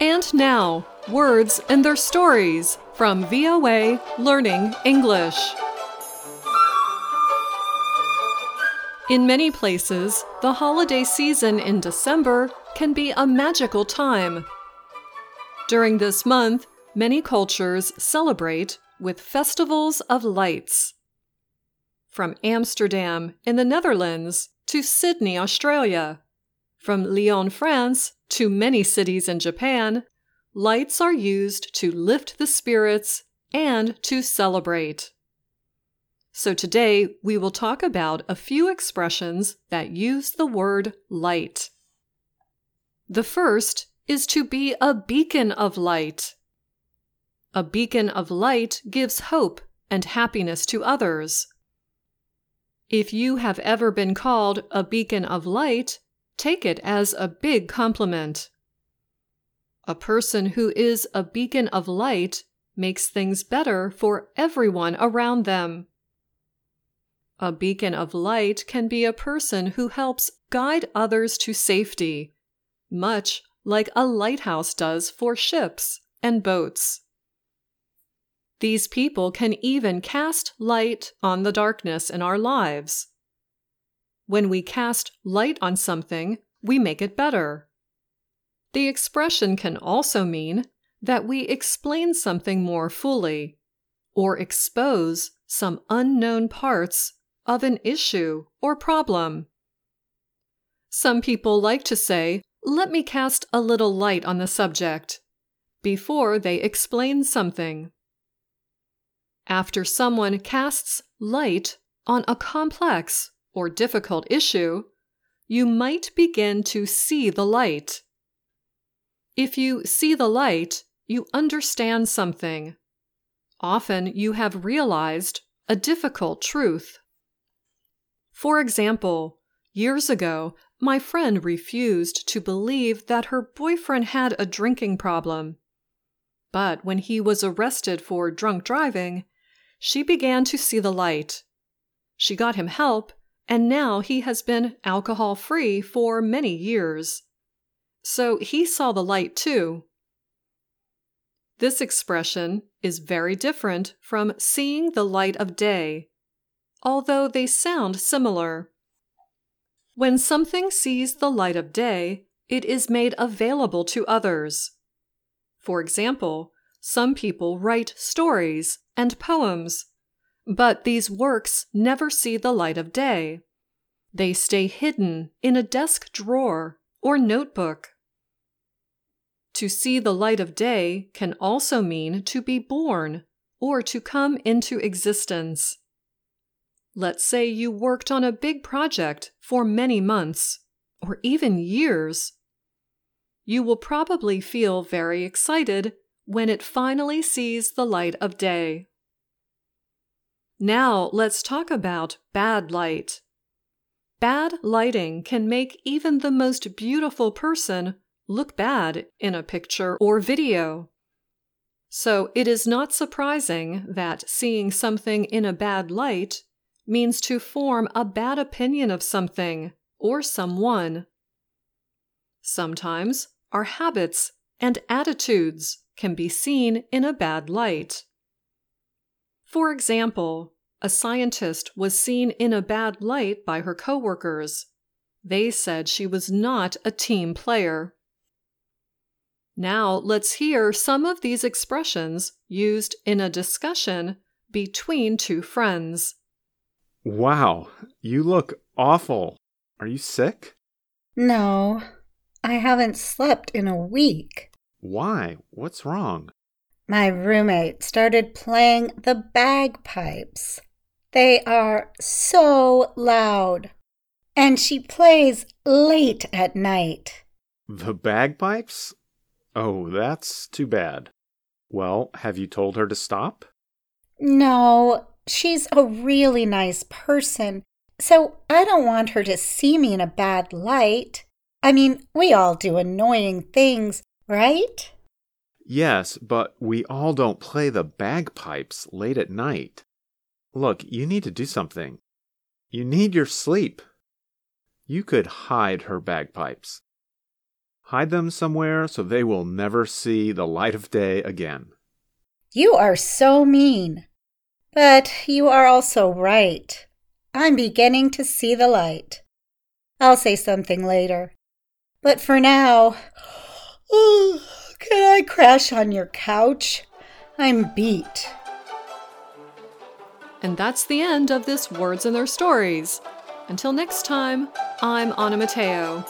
And now, words and their stories from VOA Learning English. In many places, the holiday season in December can be a magical time. During this month, many cultures celebrate with festivals of lights. From Amsterdam in the Netherlands to Sydney, Australia, from Lyon, France to many cities in Japan, lights are used to lift the spirits and to celebrate. So today we will talk about a few expressions that use the word light. The first is to be a beacon of light. A beacon of light gives hope and happiness to others. If you have ever been called a beacon of light, take it as a big compliment. A person who is a beacon of light makes things better for everyone around them. A beacon of light can be a person who helps guide others to safety, much like a lighthouse does for ships and boats. These people can even cast light on the darkness in our lives. When we cast light on something, we make it better. The expression can also mean that we explain something more fully or expose some unknown parts of an issue or problem. Some people like to say, Let me cast a little light on the subject, before they explain something. After someone casts light on a complex or difficult issue, you might begin to see the light. If you see the light, you understand something. Often you have realized a difficult truth. For example, years ago, my friend refused to believe that her boyfriend had a drinking problem. But when he was arrested for drunk driving, she began to see the light. She got him help, and now he has been alcohol free for many years. So he saw the light too. This expression is very different from seeing the light of day although they sound similar. When something sees the light of day, it is made available to others. For example, some people write stories and poems, but these works never see the light of day. They stay hidden in a desk drawer or notebook. To see the light of day can also mean to be born or to come into existence. Let's say you worked on a big project for many months, or even years. You will probably feel very excited when it finally sees the light of day. Now let's talk about bad light. Bad lighting can make even the most beautiful person look bad in a picture or video. So it is not surprising that seeing something in a bad light means to form a bad opinion of something or someone. Sometimes our habits and attitudes can be seen in a bad light. For example, a scientist was seen in a bad light by her coworkers. They said she was not a team player. Now let's hear some of these expressions used in a discussion between two friends. Wow, you look awful. Are you sick? No, I haven't slept in a week. Why? What's wrong? My roommate started playing the bagpipes. They are so loud. And she plays late at night. The bagpipes? Oh, that's too bad. Well, have you told her to stop? No, she's a really nice person, so I don't want her to see me in a bad light. I mean, we all do annoying things, right? Yes, but we all don't play the bagpipes late at night. Look, you need to do something. You need your sleep. You could hide her bagpipes. Hide them somewhere so they will never see the light of day again. You are so mean. But you are also right. I'm beginning to see the light. I'll say something later. But for now, can I crash on your couch? I'm beat. And that's the end of this Words and Their Stories. Until next time, I'm Anna Mateo.